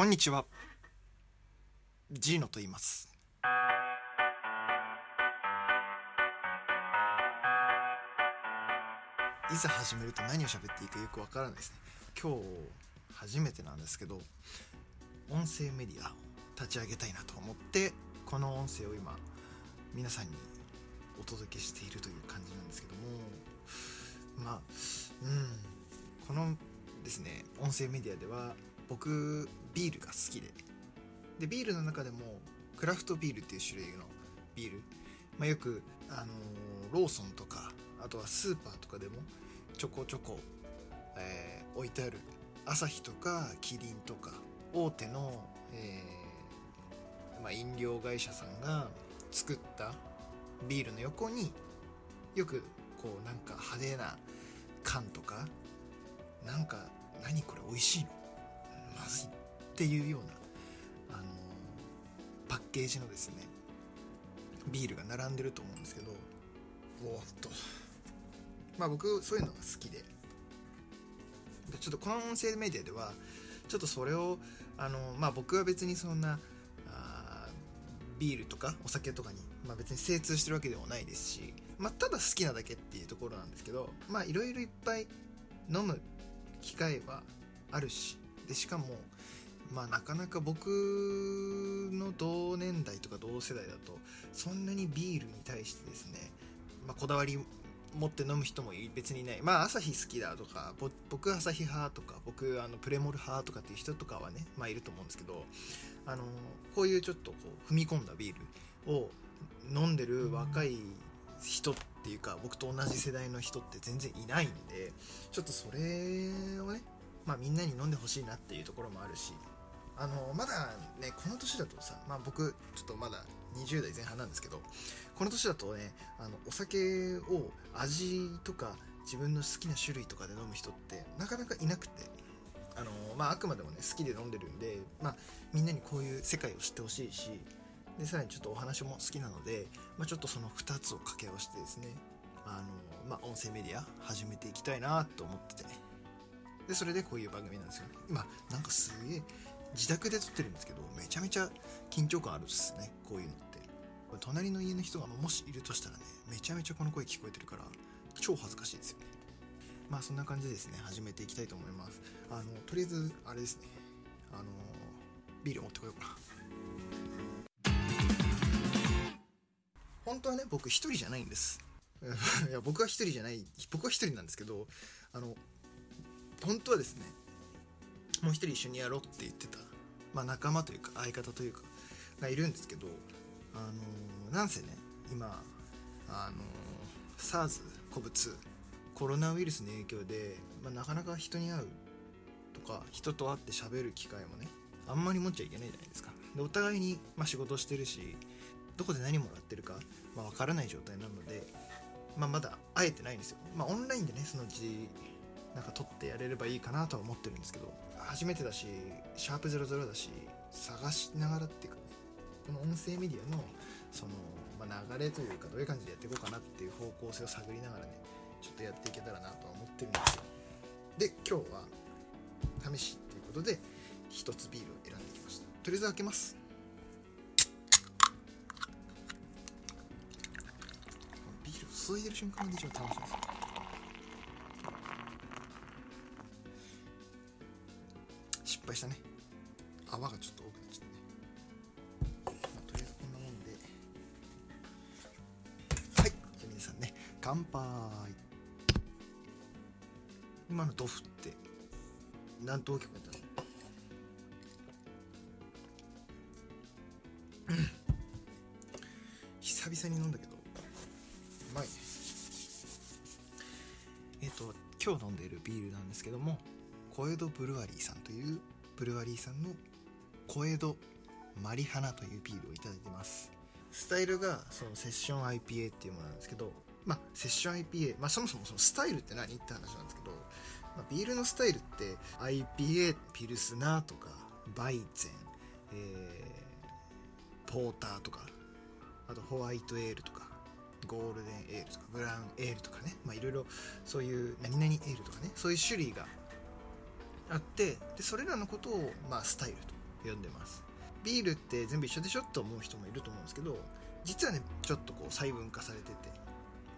こんにちは。ジーノと言います。いざ始めると何を喋っていいかよくわからないですね。今日初めてなんですけど音声メディアを立ち上げたいなと思ってこの音声を今皆さんにお届けしているという感じなんですけどもまあうんこのですね音声メディアでは僕ビールが好きで。でビールの中でもクラフトビールっていう種類のビール、まあ、よく、あのー、ローソンとかあとはスーパーとかでもちょこちょこ、えー、置いてある。アサヒとかキリンとか大手の、えー、まあ、飲料会社さんが作ったビールの横によくこうなんか派手な缶とかなんか何これ美味しいの？まずいっていうような、あのパッケージのですねビールが並んでると思うんですけどおっと。まあ僕そういうのが好きで。ちょっとこの音声メディアではちょっとそれをあのまあ僕は別にそんなビールとかお酒とかに、まあ、別に精通してるわけでもないですし、まあ、ただ好きなだけっていうところなんですけどまあいろいろいっぱい飲む機会はあるしでしかもまあなかなか僕の同年代とか同世代だとそんなにビールに対してですね、まあ、こだわり持って飲む人も別にいない。まあ朝日好きだとか僕朝日派とか僕あのプレモル派とかっていう人とかはねまあいると思うんですけどあのこういうちょっとこう踏み込んだビールを飲んでる若い人っていうか僕と同じ世代の人って全然いないんでちょっとそれをねまあみんなに飲んでほしいなっていうところもあるしあのまだねこの年だとさまあ僕ちょっとまだ20代前半なんですけどこの年だとねあのお酒を味とか自分の好きな種類とかで飲む人ってなかなかいなくてあのまああくまでもね好きで飲んでるんでまあみんなにこういう世界を知ってほしいしでさらにちょっとお話も好きなので、まあ、ちょっとその2つを掛け合わせてですねあの、まあ、音声メディア始めていきたいなと思っててね。でそれでこういう番組なんですよね。今なんかすげえ自宅で撮ってるんですけどめちゃめちゃ緊張感あるっすねこういうのって。隣の家の人がもしいるとしたらねめちゃめちゃこの声聞こえてるから超恥ずかしいですよね。まあそんな感じでですね。始めていきたいと思います。あのとりあえずあれですね。あのビール持ってこようかな。本当はね僕一人じゃないんです。いや僕は一人じゃない僕は一人なんですけどあの本当はですねもう一人一緒にやろうって言ってた、まあ、仲間というか相方というかがいるんですけどあのなんせね今あの SARS 古物コロナウイルスの影響で、まあ、なかなか人に会うとか人と会って喋る機会もねあんまり持っちゃいけないじゃないですか。でお互いに、まあ、仕事してるしどこで何もらってるか、まあ、分からない状態なので、まあ、まだ会えてないんですよ。まあオンラインでねそのうちなんか撮っれればいいかなとは思ってるんですけど初めてだしシャープ00だし探しながらっていうかねこの音声メディアのその、まあ、流れというかどういう感じでやっていこうかなっていう方向性を探りながらねちょっとやっていけたらなとは思ってるんですよ。で今日は試しっていうことで一つビールを選んできました。とりあえず開けます。ビールを注いでる瞬間が一番楽しいです。失敗したね。泡がちょっと多くなっちゃったね、まあ、とりあえずこんなもんで。はい。じゃあ皆さんね乾杯。今のドフって何と大きくなったの？久々に飲んだけどうまいね。えっ、と今日飲んでいるビールなんですけども小江戸ブルワリーさんというブルワリーさんの小江戸マリハナというビールをいただいてます。スタイルがそのセッション IPA っていうものなんですけどまあセッション IPA まあそもそもそのスタイルって何って話なんですけど、まあ、ビールのスタイルって IPA ピルスナーとかバイゼン、えー、ポーターとかあとホワイトエールとかゴールデンエールとかブラウンエールとかねまあいろいろそういう何々エールとかねそういう種類があってでそれらのことを、まあ、スタイルと呼んでます。ビールって全部一緒でしょと思う人もいると思うんですけど実はねちょっとこう細分化されてて。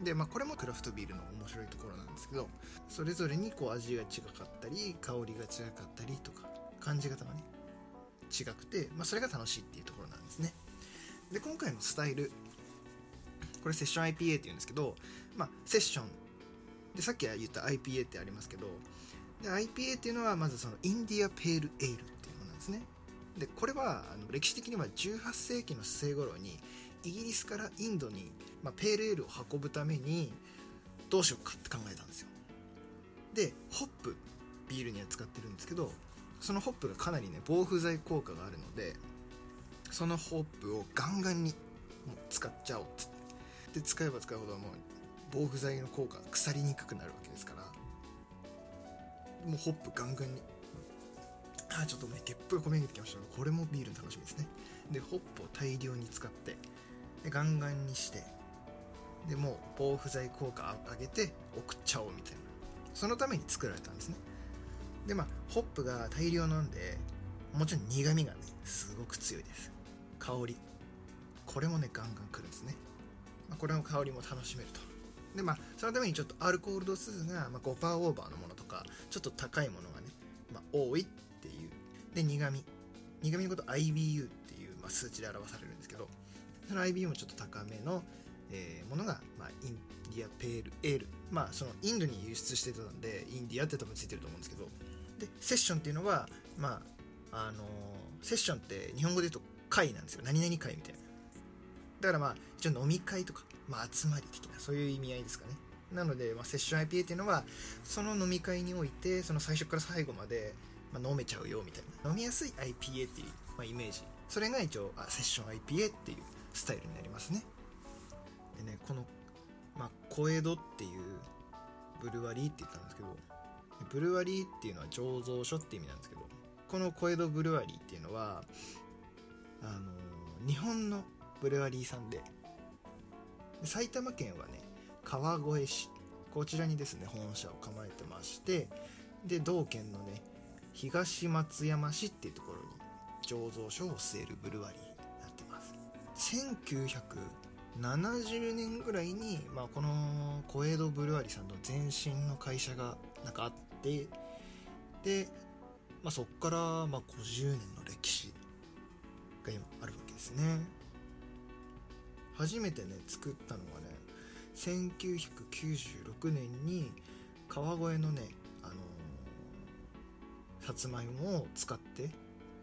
でまあこれもクラフトビールの面白いところなんですけどそれぞれにこう味が違かったり香りが違かったりとか感じ方がね違くて、まあ、それが楽しいっていうところなんですね。で今回のスタイルこれセッション IPA っていうんですけど、まあ、セッション。でさっき言った IPA ってありますけどで IPA っていうのはまずそのインディアペールエールっていうものなんですね。でこれはあの歴史的には18世紀の末頃にイギリスからインドに、まあ、ペールエールを運ぶためにどうしようかって考えたんですよ。でホップビールには使ってるんですけどそのホップがかなりね防腐剤効果があるのでそのホップをガンガンにもう使っちゃおうっつって。で使えば使うほどもう防腐剤の効果が腐りにくくなるわけですからもうホップガンガンに。あちょっとねゲップがこめげてきました。これもビールの楽しみですね。でホップを大量に使ってでガンガンにしてでもう防腐剤効果上げて送っちゃおうみたいな。そのために作られたんですね。でまあホップが大量なんでもちろん苦味がねすごく強いです。香り。これもねガンガンくるんですね、まあ、これの香りも楽しめると。でまあそのためにちょっとアルコール度数が、まあ、5%オーバーのものとかちょっと高いものがね、まあ、多いっていう。で苦味。苦味のこと IBU っていう、まあ、数値で表されるんですけどその IBU もちょっと高めの、えー、ものが、まあ、インディアペールエール。まあそのインドに輸出してたんでインディアって多分ついてると思うんですけど。でセッションっていうのはまああのー、セッションって日本語で言うと会なんですよ。何々会みたいな。だからまあ一応飲み会とか、まあ、集まり的なそういう意味合いですかね。なので、まあ、セッション IPA っていうのはその飲み会においてその最初から最後まで、まあ、飲めちゃうよみたいな。飲みやすい IPA っていう、まあ、イメージ。それが一応あセッション IPA っていうスタイルになりますね。でねこの、まあ、小江戸っていうブルワリーって言ったんですけどブルワリーっていうのは醸造所って意味なんですけどこの小江戸ブルワリーっていうのはあの日本のブルワリーさんで埼玉県はね川越市こちらにですね本社を構えてましてで同県のね東松山市っていうところに醸造所を据えるブルワリーになってます。1970年ぐらいに、まあ、この小江戸ブルワリーさんの前身の会社がなんかあってで、まあ、そこからまあ50年の歴史が今あるわけですね。初めてね作ったのはね1996年に川越のね、あのー、さつまいもを使って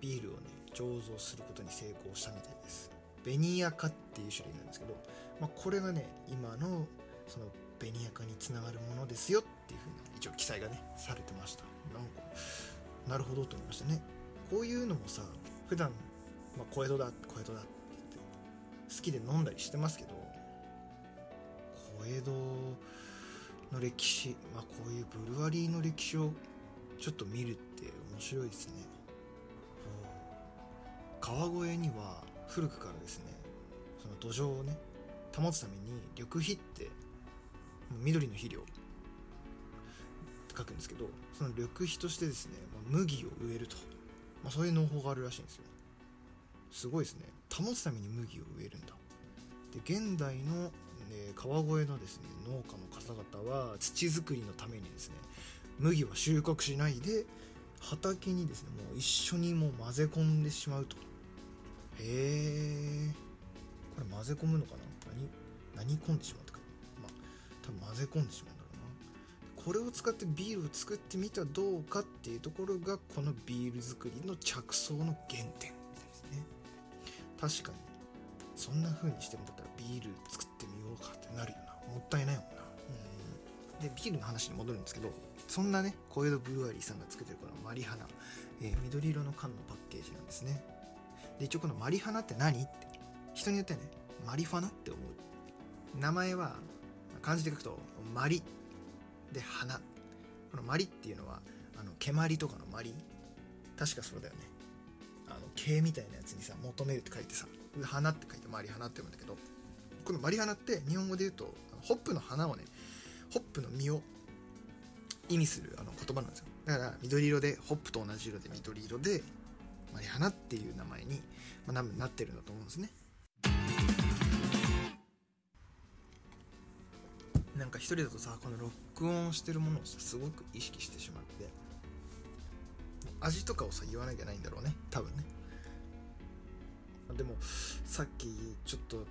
ビールをね醸造することに成功したみたいです。ベニヤカっていう種類なんですけど、まあ、これがね今のそのベニヤカにつながるものですよっていうふうに一応記載がねされてました。なんかなるほどと思いましたね。こういうのもさ普段まあ、小江戸だ小江戸だって好きで飲んだりしてますけど小江戸の歴史、まあ、こういうブルワリーの歴史をちょっと見るって面白いですね。川越には古くからですねその土壌をね保つために緑肥って緑の肥料って書くんですけどその緑肥としてですね、まあ、麦を植えると、まあ、そういう農法があるらしいんですよ。すごいですね。保つために麦を植えるんだ。で現代の、ね、川越のですね農家の方々は土作りのためにですね麦は収穫しないで畑にですねもう一緒にもう混ぜ込んでしまうと。へえこれ混ぜ込むのかな？何何込んでしまうとか。まあ多分混ぜ込んでしまうんだろうな。これを使ってビールを作ってみたらどうかっていうところがこのビール作りの着想の原点。確かに。そんな風にしてもだったらビール作ってみようかってなるよな。もったいないもんな。うん。でビールの話に戻るんですけどそんなね小江戸ブルワリーさんが作ってるこのマリハナ、えー、緑色の缶のパッケージなんですね。で一応このマリハナって何？って。人によってねマリファナって思う。名前は漢字で書くとマリ。で花。このマリっていうのはあの蹴鞠とかのマリ確かそうだよね。毛みたいなやつにさ求めるって書いてさ花って書いてマリ花って読むんだけどこのマリ花って日本語で言うとホップの花をねホップの実を意味するあの言葉なんですよ。だから緑色でホップと同じ色で緑色でマリハナっていう名前に、まあ、なってるんだと思うんですね。なんか一人だとさこの録音してるものをさすごく意識してしまって味とかをさ言わなきゃないんだろうね。多分ね。でもさっきちょっと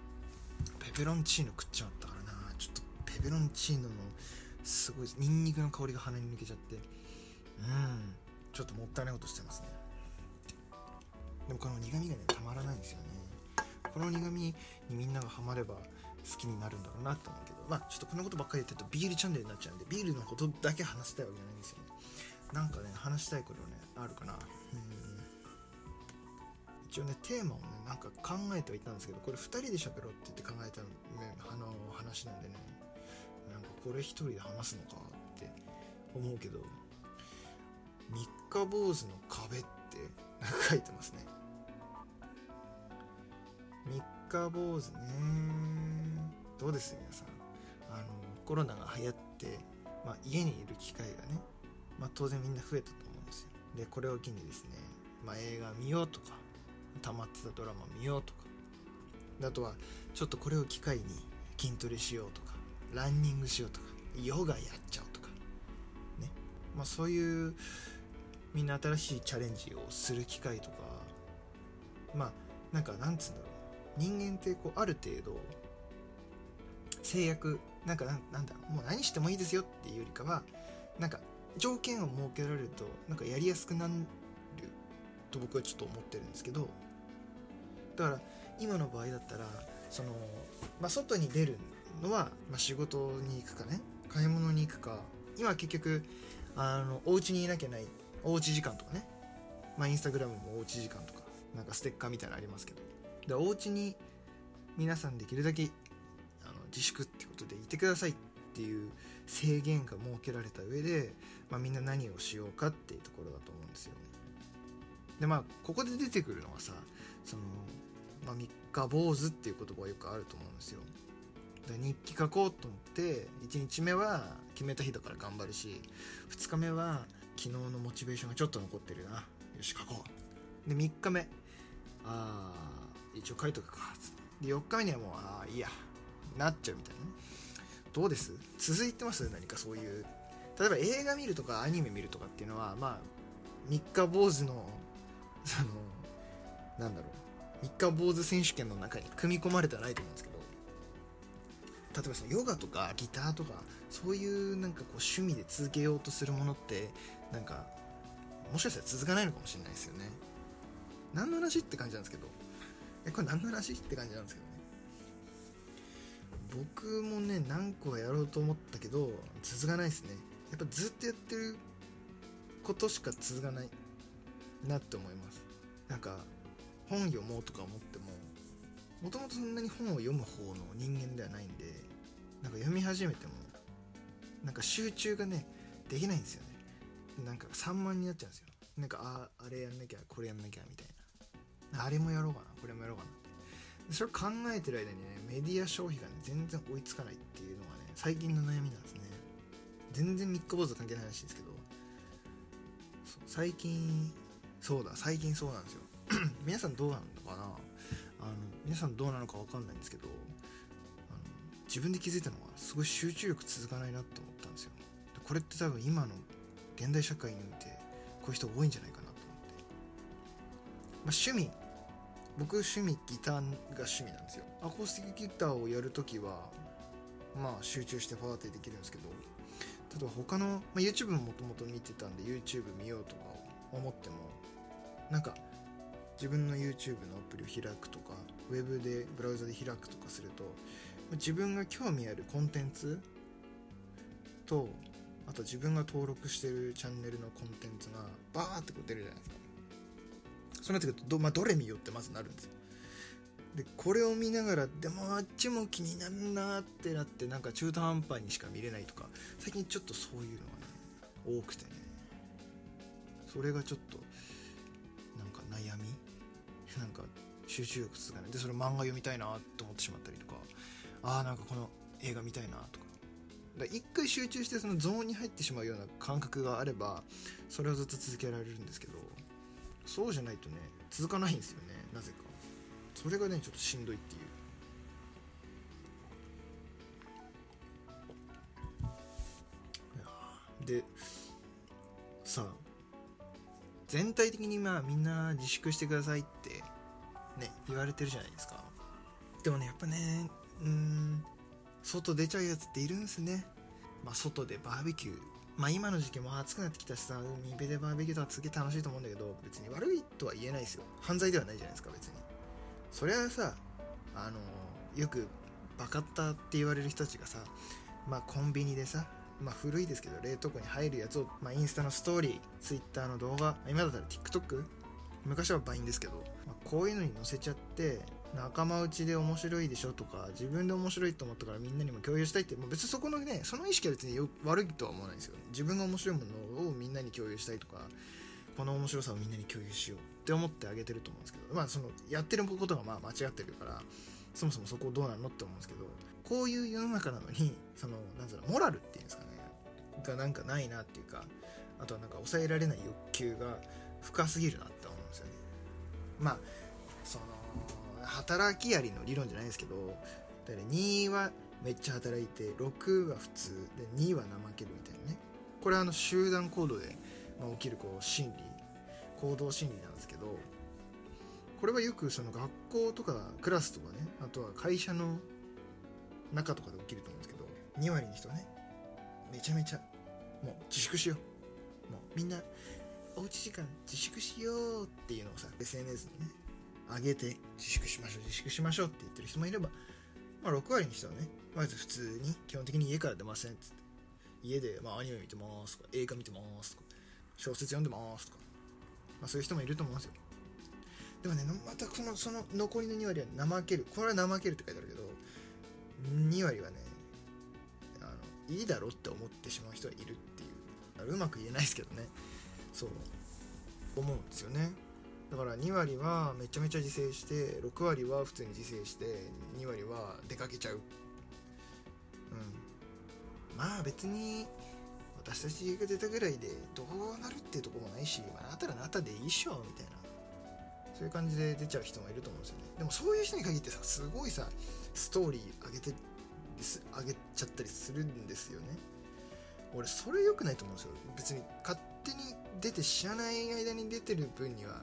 ペペロンチーノ食っちまったからな。ちょっとペペロンチーノのすごいニンニクの香りが鼻に抜けちゃって。うん。ちょっともったいないことしてますね。でもこの苦味がねたまらないんですよね。この苦味にみんながハマれば好きになるんだろうなと思うけど。まあちょっとこんなことばっかり言ってるとビールチャンネルになっちゃうんでビールのことだけ話したいわけじゃないんですよね。なんかね話したいことねあるかな。うん。一応ねテーマをねなんか考えてはいたんですけどこれ2人で喋ろうって言って考えた、ね、あの話なんでねなんかこれ1人で話すのかって思うけど三日坊主の壁ってなんか書いてますね。三日坊主ねどうです皆さん。あのコロナが流行って、まあ、家にいる機会がね、まあ、当然みんな増えたと思うんですよ。でこれを機にですね、まあ、映画見ようとか溜まってたドラマ見ようとか。あとはちょっとこれを機会に筋トレしようとかランニングしようとかヨガやっちゃうとか。ね。まあそういうみんな新しいチャレンジをする機会とかまあなんかなんつうんだろう。人間ってこうある程度制約なんかなんだもう何してもいいですよっていうよりかはなんか条件を設けられるとなんかやりやすくなると僕はちょっと思ってるんですけどだから今の場合だったらその、まあ、外に出るのは、まあ、仕事に行くかね。買い物に行くか。今結局あのお家にいなきゃないおうち時間とかね。まあインスタグラムもおうち時間とかなんかステッカーみたいなのありますけど。でお家に皆さんできるだけあの自粛ってことでいてくださいっていう制限が設けられた上で、まあ、みんな何をしようかっていうところだと思うんですよね。でまあここで出てくるのはさその、まあ、三日坊主っていう言葉がよくあると思うんですよ。で日記書こうと思って1日目は決めた日だから頑張るし2日目は昨日のモチベーションがちょっと残ってるな。よし書こう。で3日目。ああ一応書いとくか。で4日目にはもうああいいや。なっちゃうみたいなね。どうです？続いてます？何かそういう。例えば映画見るとかアニメ見るとかっていうのはまあ三日坊主のそのなんだろう。三日坊主選手権の中に組み込まれてはないと思うんですけど例えばそのヨガとかギターとかそういうなんかこう趣味で続けようとするものってなんかもしかしたら続かないのかもしれないですよね。何の話って感じなんですけど。えこれ何の話って感じなんですけどね。僕もね何個かやろうと思ったけど続かないですね。やっぱずっとやってることしか続かないなって思います。なんか本読もうとか思ってももともとそんなに本を読む方の人間ではないんでなんか読み始めてもなんか集中がねできないんですよね。なんか散漫になっちゃうんですよ。なんかああれやんなきゃこれやんなきゃみたいな。あれもやろうかなこれもやろうかなって。それ考えてる間にねメディア消費がね全然追いつかないっていうのがね最近の悩みなんですね。全然三日坊主関係ない話ですけど最近そうだ最近そうなんですよ。皆さんどうなのかな？あの皆さんどうなのか分かんないんですけどあの自分で気づいたのはすごい集中力続かないなって思ったんですよ。これって多分今の現代社会においてこういう人多いんじゃないかなと思って、まあ、趣味。僕趣味ギターが趣味なんですよ。アコースティックギターをやるときはまあ集中してファーってできるんですけど例えば他の、まあ、YouTube ももともと見てたんで YouTube 見ようとか思ってもなんか自分の YouTube のアプリを開くとかウェブでブラウザで開くとかすると自分が興味あるコンテンツとあと自分が登録してるチャンネルのコンテンツがバーってこう出るじゃないですか。そうなってくるとど,、まあ、どれ見よってまずなるんですよ。でこれを見ながらでもあっちも気になるなってなってなんか中途半端にしか見れないとか最近ちょっとそういうのがね多くてね。それがちょっとなんか悩みなんか集中力続かない。でそれ漫画読みたいなと思ってしまったりとか。ああなんかこの映画見たいなとか。だ一回集中してそのゾーンに入ってしまうような感覚があればそれをずっと続けられるんですけどそうじゃないとね続かないんですよねなぜか。それがねちょっとしんどいっていう。でさ全体的にまあみんな自粛してくださいってね言われてるじゃないですか。でもねやっぱねうん外出ちゃうやつっているんすね。まあ外でバーベキュー。まあ今の時期も暑くなってきたしさ海辺でバーベキューとかすげえ楽しいと思うんだけど別に悪いとは言えないですよ。犯罪ではないじゃないですか別に。それはさあのよくバカッタって言われる人たちがさまあコンビニでさまあ古いですけど冷凍庫に入るやつを、まあ、インスタのストーリーツイッターの動画今だったら TikTok 昔はバインですけど、まあ、こういうのに載せちゃって仲間内で面白いでしょとか自分で面白いと思ったからみんなにも共有したいってもう別にそこのねその意識は別に悪いとは思わないんですよね。自分が面白いものをみんなに共有したいとかこの面白さをみんなに共有しようって思ってあげてると思うんですけどまあそのやってることがまあ間違ってるからそもそもそこどうなのって思うんですけどこういう世の中なのにそのなんつうのモラルっていうんですかねがなんかないなっていうかあとはなんか抑えられない欲求が深すぎるなってまあその働きありの理論じゃないですけどだから2はめっちゃ働いて6は普通で2は怠けるみたいなね。これはあの集団行動で、まあ、起きるこう心理行動心理なんですけどこれはよくその学校とかクラスとかねあとは会社の中とかで起きると思うんですけど2割の人はねめちゃめちゃもう自粛しよう。もうみんなおうち時間自粛しようっていうのをさ SNS にね上げて自粛しましょう自粛しましょうって言ってる人もいればまあ6割の人はねまず普通に基本的に家から出ませんっつって家でまあアニメ見てますとか映画見てますとか小説読んでますとかまあそういう人もいると思うんですよでもねまたそのその残りの2割は怠けるこれは怠けるって書いてあるけど2割はねあのいいだろって思ってしまう人はいるっていううまく言えないですけどねそう。思うんですよね。だから2割はめちゃめちゃ自制して6割は普通に自制して2割は出かけちゃう。うん。まあ別に私たちが出たぐらいでどうなるっていうとこもないし、まあ、なたらなたでいいっしょみたいな。そういう感じで出ちゃう人もいると思うんですよね。でもそういう人に限ってさすごいさストーリー上げて上げちゃったりするんですよね。俺それ良くないと思うんですよ。別に勝手に出て知らない間に出てる分には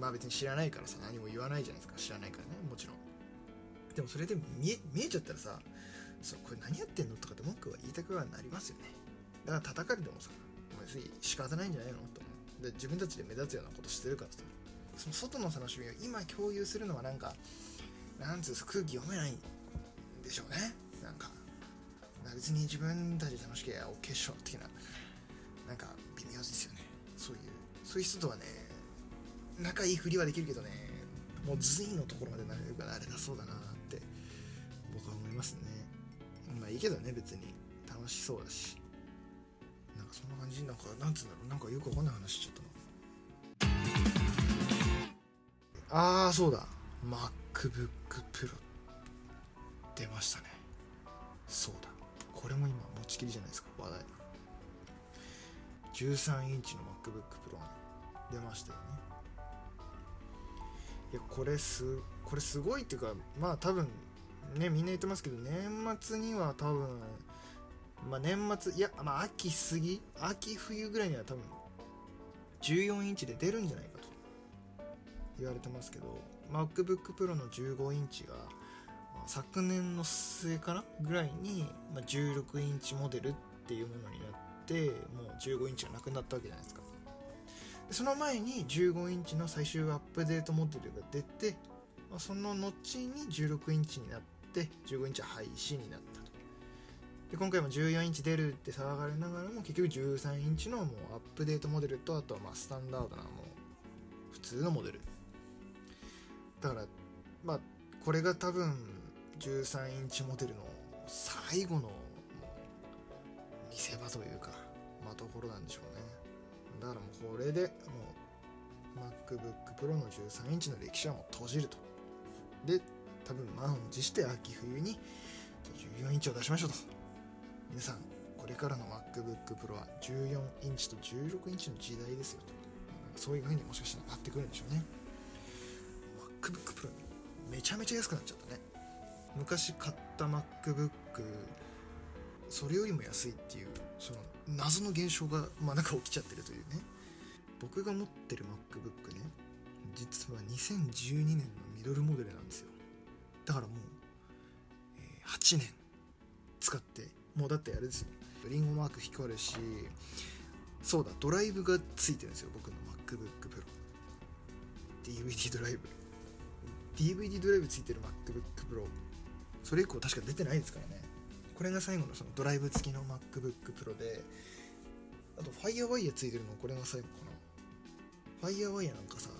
まあ別に知らないからさ何も言わないじゃないですか。知らないからねもちろん。でもそれで見え見えちゃったらさそうこれ何やってんのとかって文句は言いたくはなりますよね。だから叩かれてもさ別に仕方ないんじゃないのと思う。で自分たちで目立つようなことしてるからさ。その外の楽しみを今共有するのはなんかなんつう空気読めないんでしょうね。なんか別に自分たちで楽しければ OK っしょ的な。なんかですよね。そういうそういう人とはね仲いいふりはできるけどねもう随のところまでなれるかなれなそうだなって僕は思いますね。まあいいけどね別に。楽しそうだし。なんかそんな感じ。なんかなんつうんだろう。なんかよくわかんない話しちゃったな。ああそうだ。MacBook Pro 出ましたね。そうだ。これも今持ちきりじゃないですか。話題。13インチの MacBook Pro が出ましたよね。いやこれすこれすごいっていうかまあ多分ねみんな言ってますけど年末には多分まあ年末いやまあ秋過ぎ秋冬ぐらいには多分14インチで出るんじゃないかと言われてますけど MacBook Pro の15インチが昨年の末かなぐらいに、ま、16インチモデルっていうものになってもう15インチがなくなったわけじゃないですか。でその前に15インチの最終アップデートモデルが出て、ま、その後に16インチになって15インチは廃止になったと。で今回も14インチ出るって騒がれながらも結局13インチのもうアップデートモデルとあとはまあスタンダードなもう普通のモデル。だからまあこれが多分13インチモデルの最後の見せ場というかまあところなんでしょうね。だからもうこれでもう MacBook Pro の13インチの歴史はもう閉じると。で多分満を持して秋冬に14インチを出しましょうと。皆さんこれからの MacBook Pro は14インチと16インチの時代ですよと。そういう風にもしかしたらなってくるんでしょうね。MacBook Pro めちゃめちゃ安くなっちゃったね。昔買った MacBook それよりも安いっていうその謎の現象がまあなんか起きちゃってるというね。僕が持ってる MacBook ね実は2012年のミドルモデルなんですよ。だからもう、えー8年使ってもうだってあれですよ。リンゴマーク光るしそうだドライブがついてるんですよ僕の MacBook Pro DVD ドライブ。DVD ドライブついてる MacBook Pro それ以降確か出てないですからね。これが最後のそのドライブ付きの MacBook Pro であと FireWire ついてるのこれが最後かな。FireWire なんかさ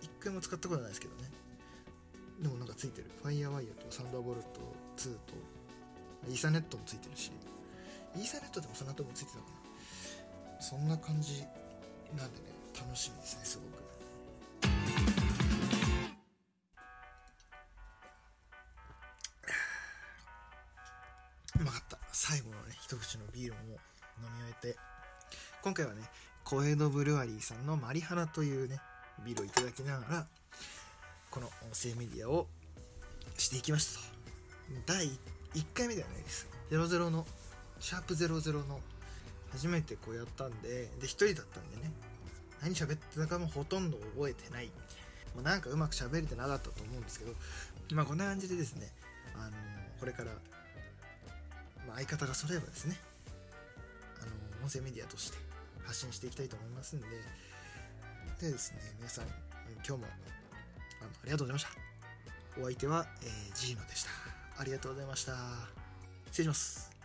一回も使ったことないですけどね。でもなんかついてる。FireWire とサンダーボルト2とイーサネットもついてるし。イーサネットでもその後もついてたかな。そんな感じなんでね楽しみですねすごく。ビールも飲み終えて。今回はねコエドブルワリーさんのマリハナというねビールをいただきながらこの音声メディアをしていきました第1回目ではないです。00のシャープ00の初めてこうやったんでで1人だったんでね何喋ってたかもほとんど覚えてない。もうなんかうまく喋れてなかったと思うんですけどまあこんな感じでですねあのこれから、まあ、相方が揃えばですね音声メディアとして発信していきたいと思いますんででですね皆さん今日もあのありがとうございました。お相手は、えー、ジーノでした。ありがとうございました。失礼します。